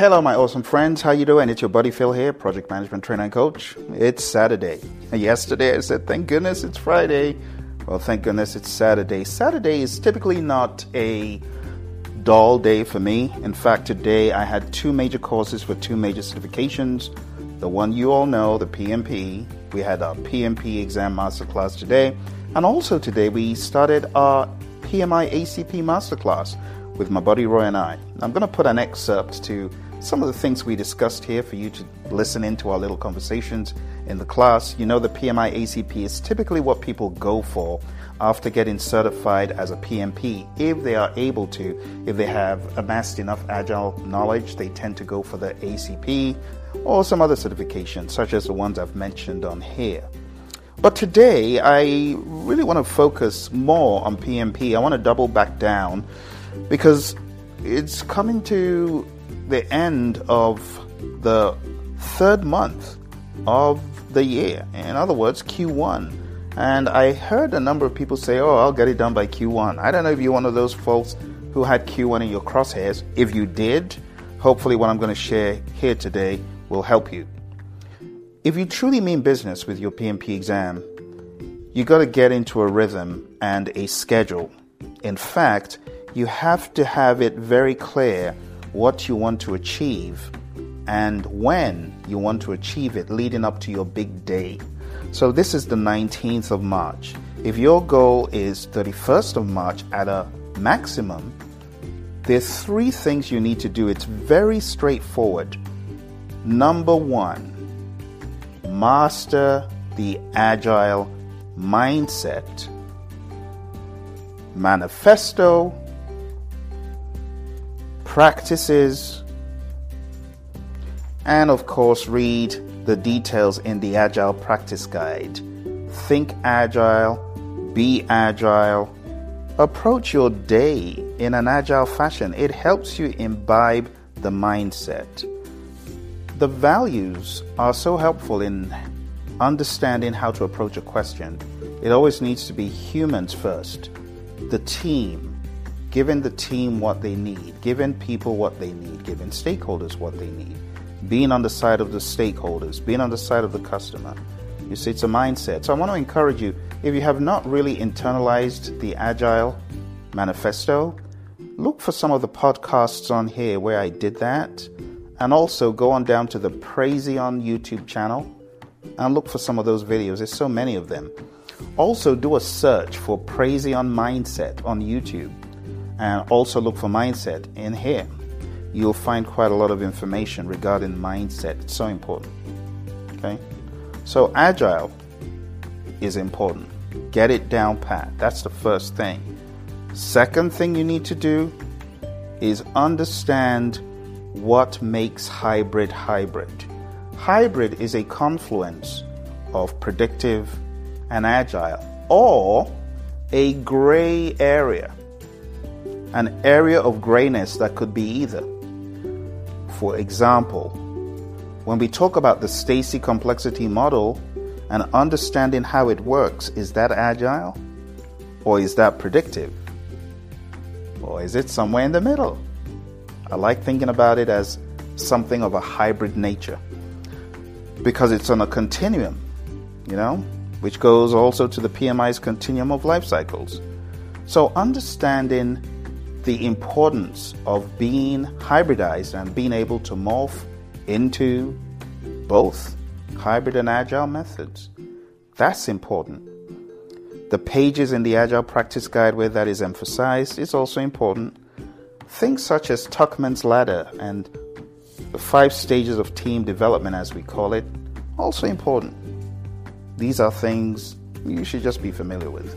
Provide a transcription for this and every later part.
Hello, my awesome friends. How you doing? It's your buddy Phil here, project management trainer and coach. It's Saturday. Yesterday I said, "Thank goodness it's Friday." Well, thank goodness it's Saturday. Saturday is typically not a dull day for me. In fact, today I had two major courses for two major certifications. The one you all know, the PMP. We had our PMP exam masterclass today, and also today we started our PMI ACP masterclass with my buddy Roy and I. I'm going to put an excerpt to some of the things we discussed here for you to listen into our little conversations in the class. You know, the PMI ACP is typically what people go for after getting certified as a PMP. If they are able to, if they have amassed enough agile knowledge, they tend to go for the ACP or some other certifications, such as the ones I've mentioned on here. But today, I really want to focus more on PMP. I want to double back down because it's coming to the end of the third month of the year. In other words, Q1. And I heard a number of people say, oh, I'll get it done by Q1. I don't know if you're one of those folks who had Q1 in your crosshairs. If you did, hopefully what I'm going to share here today will help you. If you truly mean business with your PMP exam, you got to get into a rhythm and a schedule. In fact, you have to have it very clear what you want to achieve and when you want to achieve it leading up to your big day. So this is the 19th of March. If your goal is 31st of March at a maximum, there's three things you need to do. It's very straightforward. Number 1, master the agile mindset. Manifesto practices, and of course, read the details in the Agile Practice Guide. Think agile, be agile, approach your day in an agile fashion. It helps you imbibe the mindset. The values are so helpful in understanding how to approach a question. It always needs to be humans first, the team, giving the team what they need, giving people what they need, giving stakeholders what they need, being on the side of the stakeholders, being on the side of the customer. You see, it's a mindset. So I want to encourage you if you have not really internalized the Agile Manifesto, look for some of the podcasts on here where I did that. And also go on down to the Praizion YouTube channel and look for some of those videos. There's so many of them. Also, do a search for Praizion Mindset on YouTube and also look for mindset in here. You'll find quite a lot of information regarding mindset. It's so important. Okay? So, agile is important. Get it down pat. That's the first thing. Second thing you need to do is understand what makes hybrid hybrid. Hybrid is a confluence of predictive and agile, or a gray area an area of grayness that could be either. For example, when we talk about the Stacey complexity model and understanding how it works, is that agile? Or is that predictive? Or is it somewhere in the middle? I like thinking about it as something of a hybrid nature because it's on a continuum, you know, which goes also to the PMI's continuum of life cycles. So, understanding the importance of being hybridized and being able to morph into both hybrid and agile methods. That's important. The pages in the Agile Practice Guide where that is emphasized is also important. Things such as Tuckman's Ladder and the five stages of team development, as we call it, also important. These are things you should just be familiar with.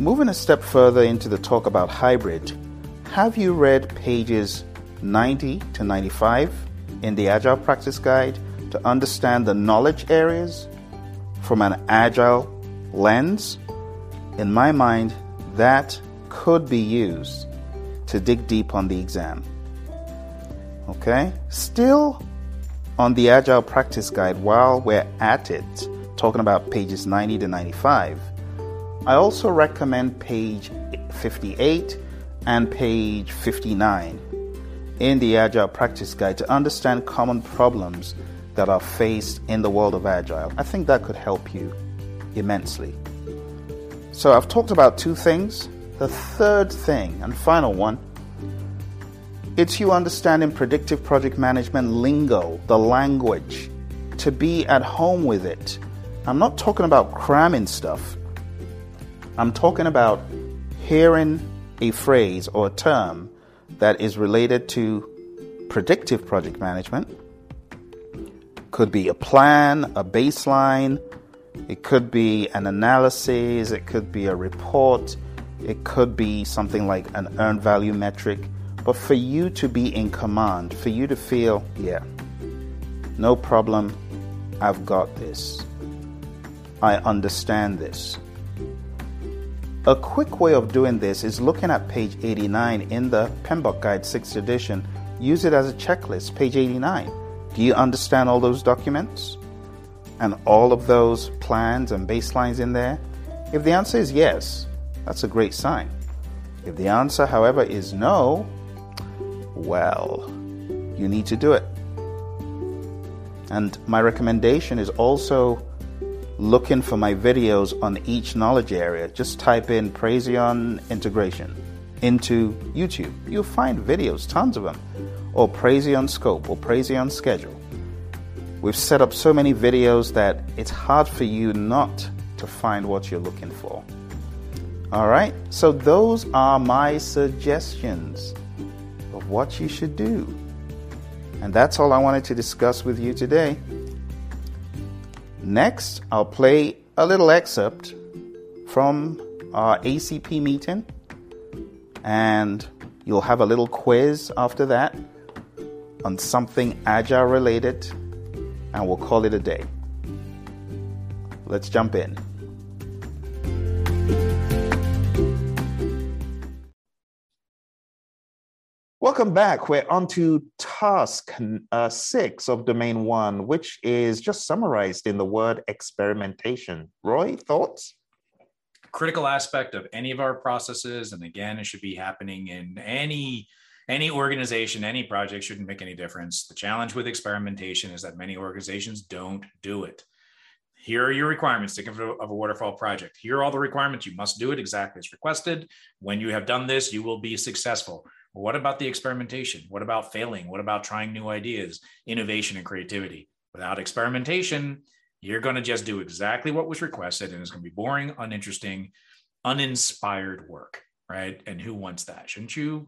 Moving a step further into the talk about hybrid, have you read pages 90 to 95 in the Agile Practice Guide to understand the knowledge areas from an agile lens? In my mind, that could be used to dig deep on the exam. Okay? Still on the Agile Practice Guide, while we're at it, talking about pages 90 to 95 I also recommend page 58 and page 59. in the Agile Practice Guide to understand common problems that are faced in the world of Agile. I think that could help you immensely. So, I've talked about two things. The third thing and final one it's you understanding predictive project management lingo, the language, to be at home with it. I'm not talking about cramming stuff. I'm talking about hearing a phrase or a term that is related to predictive project management. Could be a plan, a baseline, it could be an analysis, it could be a report, it could be something like an earned value metric. But for you to be in command, for you to feel, yeah, no problem, I've got this. I understand this. A quick way of doing this is looking at page 89 in the PMBOK Guide 6th edition. Use it as a checklist, page 89. Do you understand all those documents? And all of those plans and baselines in there? If the answer is yes, that's a great sign. If the answer, however, is no, well, you need to do it. And my recommendation is also looking for my videos on each knowledge area. Just type in Praizion integration into YouTube. You'll find videos, tons of them, or Praizion scope or Praizion schedule. We've set up so many videos that it's hard for you not to find what you're looking for. All right, so those are my suggestions of what you should do. And that's all I wanted to discuss with you today. Next, I'll play a little excerpt from our ACP meeting, and you'll have a little quiz after that on something agile related, and we'll call it a day. Let's jump in. Welcome back. We're on to task uh, six of domain one, which is just summarized in the word experimentation. Roy, thoughts? Critical aspect of any of our processes, and again, it should be happening in any any organization, any project shouldn't make any difference. The challenge with experimentation is that many organizations don't do it. Here are your requirements. Of a, of a waterfall project. Here are all the requirements. You must do it exactly as requested. When you have done this, you will be successful what about the experimentation? What about failing? What about trying new ideas, innovation, and creativity? Without experimentation, you're going to just do exactly what was requested and it's going to be boring, uninteresting, uninspired work, right? And who wants that? Shouldn't you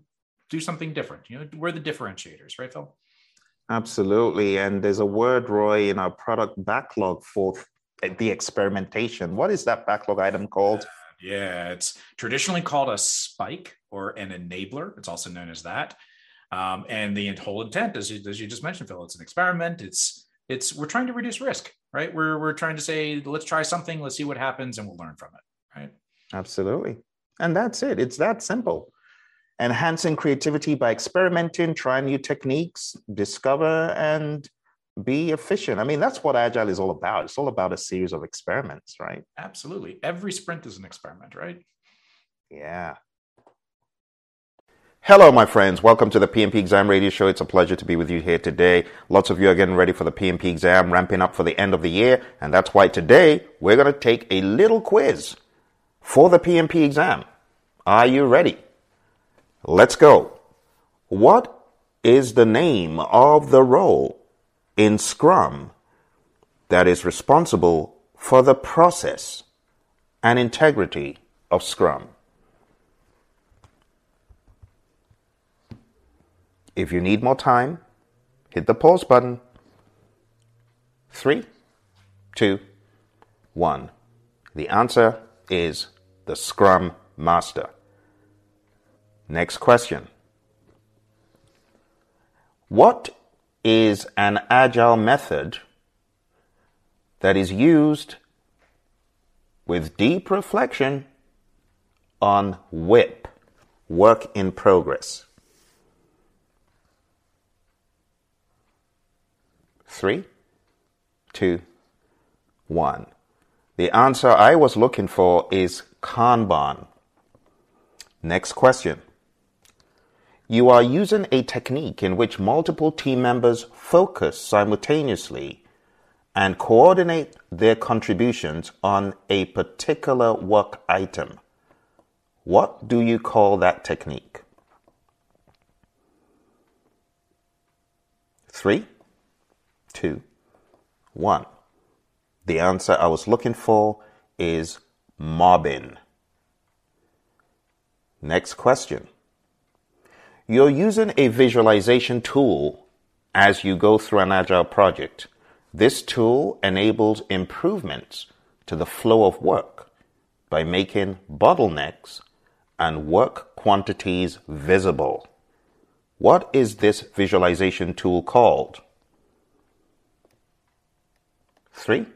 do something different? You know, we're the differentiators, right, Phil? Absolutely. And there's a word, Roy, in our product backlog for the experimentation. What is that backlog item called? Yeah, it's traditionally called a spike or an enabler. It's also known as that. Um, and the whole intent, as you, as you just mentioned, Phil, it's an experiment. It's it's we're trying to reduce risk, right? We're we're trying to say let's try something, let's see what happens, and we'll learn from it, right? Absolutely, and that's it. It's that simple. Enhancing creativity by experimenting, trying new techniques, discover and be efficient. I mean, that's what agile is all about. It's all about a series of experiments, right? Absolutely. Every sprint is an experiment, right? Yeah. Hello, my friends. Welcome to the PMP Exam Radio Show. It's a pleasure to be with you here today. Lots of you are getting ready for the PMP exam, ramping up for the end of the year. And that's why today we're going to take a little quiz for the PMP exam. Are you ready? Let's go. What is the name of the role in Scrum that is responsible for the process and integrity of Scrum? If you need more time, hit the pause button. Three, two, one. The answer is the Scrum Master. Next question. What is an agile method that is used with deep reflection on WIP, work in progress? Three, two, one. The answer I was looking for is Kanban. Next question. You are using a technique in which multiple team members focus simultaneously and coordinate their contributions on a particular work item. What do you call that technique? Three, two, one. The answer I was looking for is mobbing. Next question. You're using a visualization tool as you go through an agile project. This tool enables improvements to the flow of work by making bottlenecks and work quantities visible. What is this visualization tool called? Three,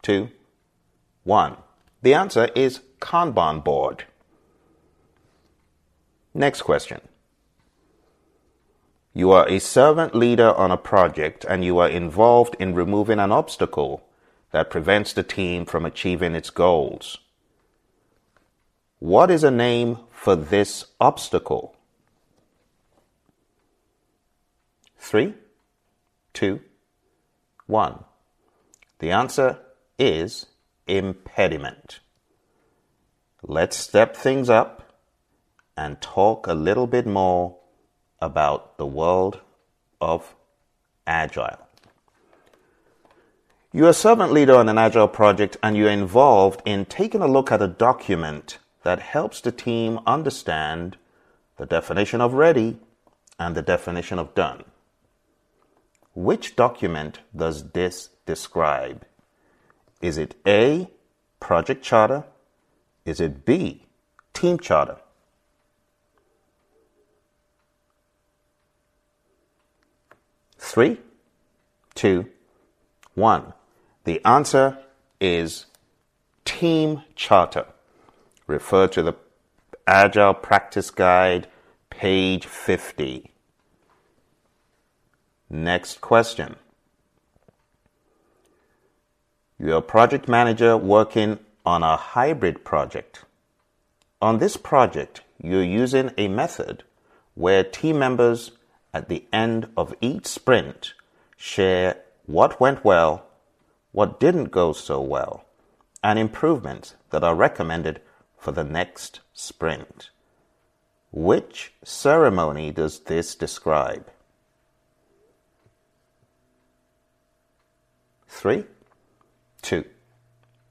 two, one. The answer is Kanban board. Next question. You are a servant leader on a project and you are involved in removing an obstacle that prevents the team from achieving its goals. What is a name for this obstacle? Three, two, one. The answer is impediment. Let's step things up and talk a little bit more about the world of Agile. You're a servant leader on an Agile project and you're involved in taking a look at a document that helps the team understand the definition of ready and the definition of done. Which document does this describe? Is it A, project charter? Is it B, team charter? Three, two, one. The answer is Team Charter. Refer to the Agile Practice Guide, page 50. Next question. You're a project manager working on a hybrid project. On this project, you're using a method where team members at the end of each sprint share what went well, what didn't go so well, and improvements that are recommended for the next sprint. Which ceremony does this describe? Three, two,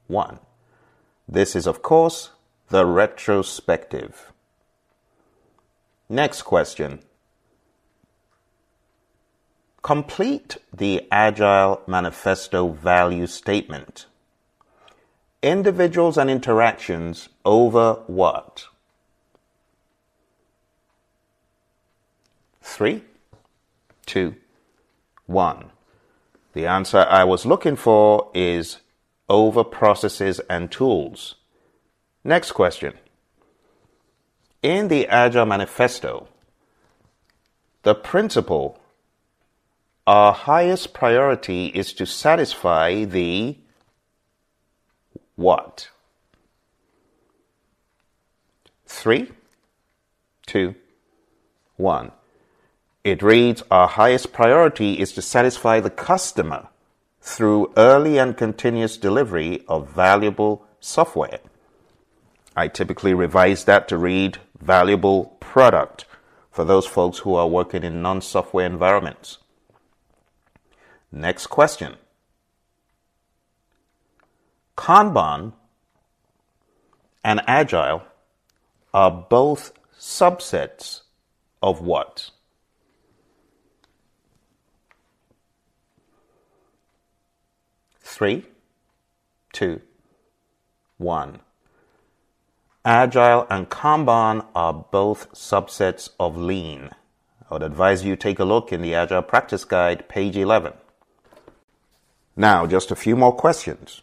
one. This is, of course, the retrospective. Next question. Complete the Agile Manifesto value statement. Individuals and interactions over what? Three, two, one. The answer I was looking for is over processes and tools. Next question. In the Agile Manifesto, the principle our highest priority is to satisfy the what? Three, two, one. It reads Our highest priority is to satisfy the customer through early and continuous delivery of valuable software. I typically revise that to read valuable product for those folks who are working in non software environments. Next question. Kanban and Agile are both subsets of what? Three, two, one. Agile and Kanban are both subsets of Lean. I would advise you take a look in the Agile Practice Guide, page 11. Now, just a few more questions.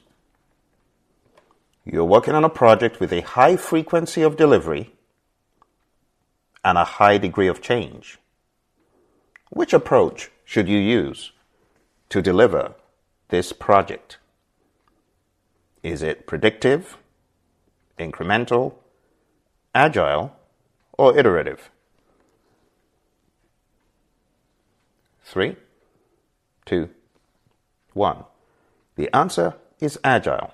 You're working on a project with a high frequency of delivery and a high degree of change. Which approach should you use to deliver this project? Is it predictive, incremental, agile, or iterative? Three, two, one. The answer is agile.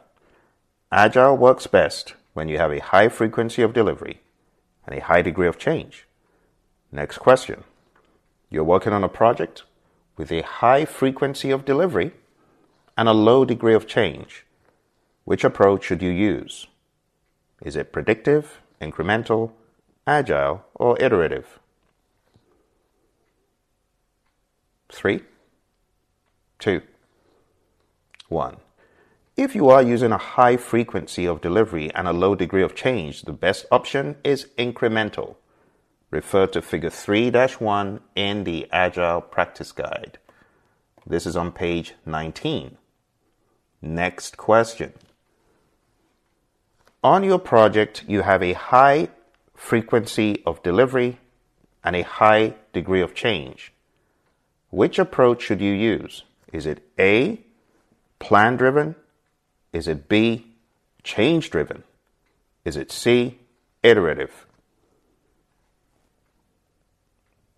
Agile works best when you have a high frequency of delivery and a high degree of change. Next question. You're working on a project with a high frequency of delivery and a low degree of change. Which approach should you use? Is it predictive, incremental, agile, or iterative? Three, two, one. If you are using a high frequency of delivery and a low degree of change, the best option is incremental. Refer to figure 3 1 in the Agile Practice Guide. This is on page 19. Next question. On your project, you have a high frequency of delivery and a high degree of change. Which approach should you use? Is it A, plan driven? Is it B, change driven? Is it C, iterative?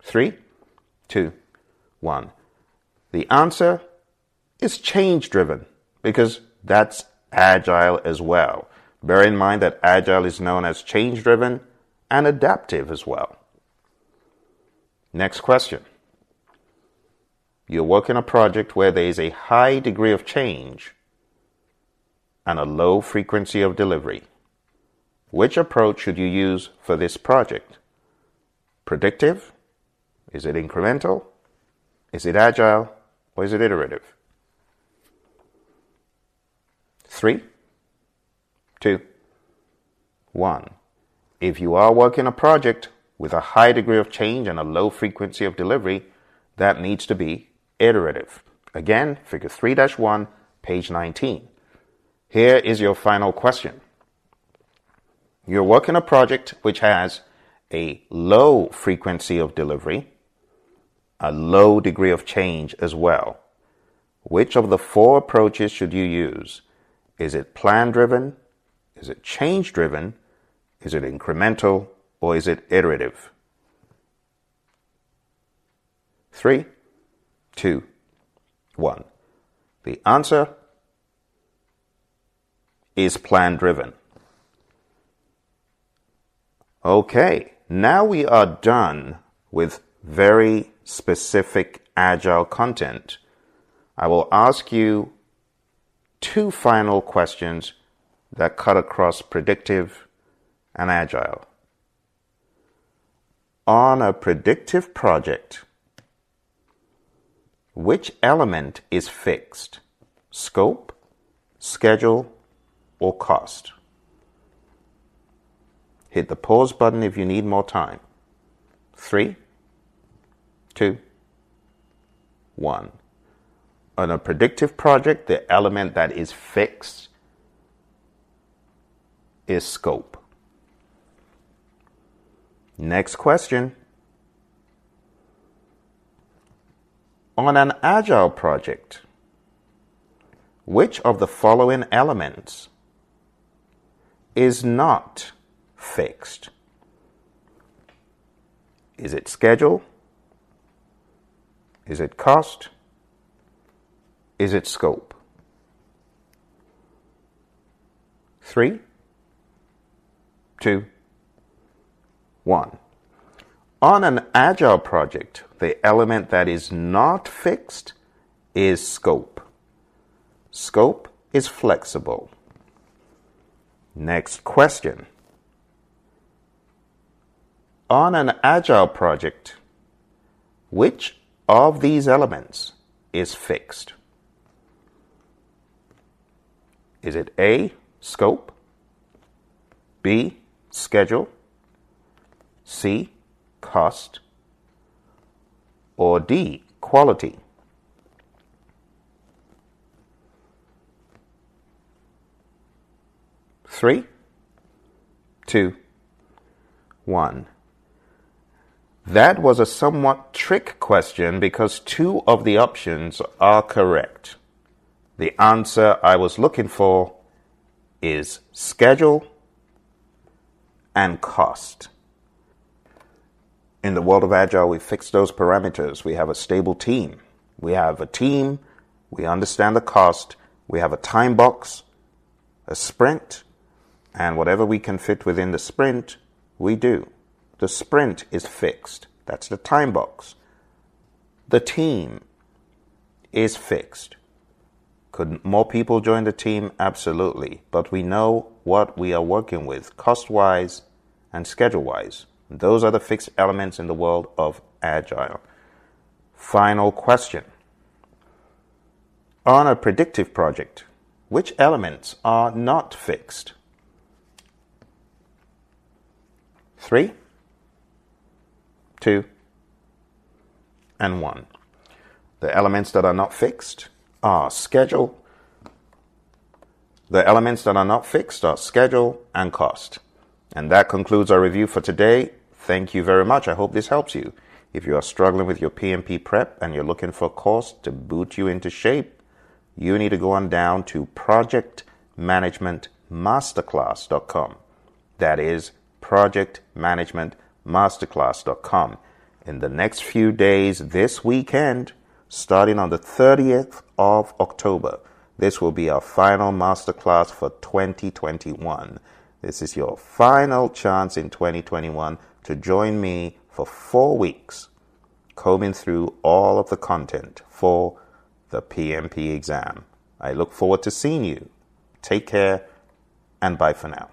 Three, two, one. The answer is change driven because that's agile as well. Bear in mind that agile is known as change driven and adaptive as well. Next question. You're working a project where there is a high degree of change and a low frequency of delivery. Which approach should you use for this project? Predictive? Is it incremental? Is it agile? Or is it iterative? Three, two, one. If you are working a project with a high degree of change and a low frequency of delivery, that needs to be iterative. Again, figure 3 1, page 19. Here is your final question. You're working a project which has a low frequency of delivery, a low degree of change as well. Which of the four approaches should you use? Is it plan driven? Is it change driven? Is it incremental? Or is it iterative? Three, two, one. The answer is plan driven. Okay, now we are done with very specific agile content. I will ask you two final questions that cut across predictive and agile. On a predictive project, which element is fixed? Scope, schedule, or cost. Hit the pause button if you need more time. Three, two, one. On a predictive project, the element that is fixed is scope. Next question. On an agile project, which of the following elements is not fixed. Is it schedule? Is it cost? Is it scope? Three, two, one. On an agile project, the element that is not fixed is scope. Scope is flexible. Next question. On an agile project, which of these elements is fixed? Is it A, scope, B, schedule, C, cost, or D, quality? Three, two, one. That was a somewhat trick question because two of the options are correct. The answer I was looking for is schedule and cost. In the world of Agile, we fix those parameters. We have a stable team. We have a team. We understand the cost. We have a time box, a sprint, and whatever we can fit within the sprint, we do. The sprint is fixed. That's the time box. The team is fixed. Could more people join the team? Absolutely. But we know what we are working with cost wise and schedule wise. Those are the fixed elements in the world of Agile. Final question. On a predictive project, which elements are not fixed? Three, two, and one. The elements that are not fixed are schedule. The elements that are not fixed are schedule and cost. And that concludes our review for today. Thank you very much. I hope this helps you. If you are struggling with your PMP prep and you're looking for a course to boot you into shape, you need to go on down to projectmanagementmasterclass.com. That is projectmanagementmasterclass.com. In the next few days, this weekend, starting on the 30th of October, this will be our final masterclass for 2021. This is your final chance in 2021 to join me for four weeks, combing through all of the content for the PMP exam. I look forward to seeing you. Take care and bye for now.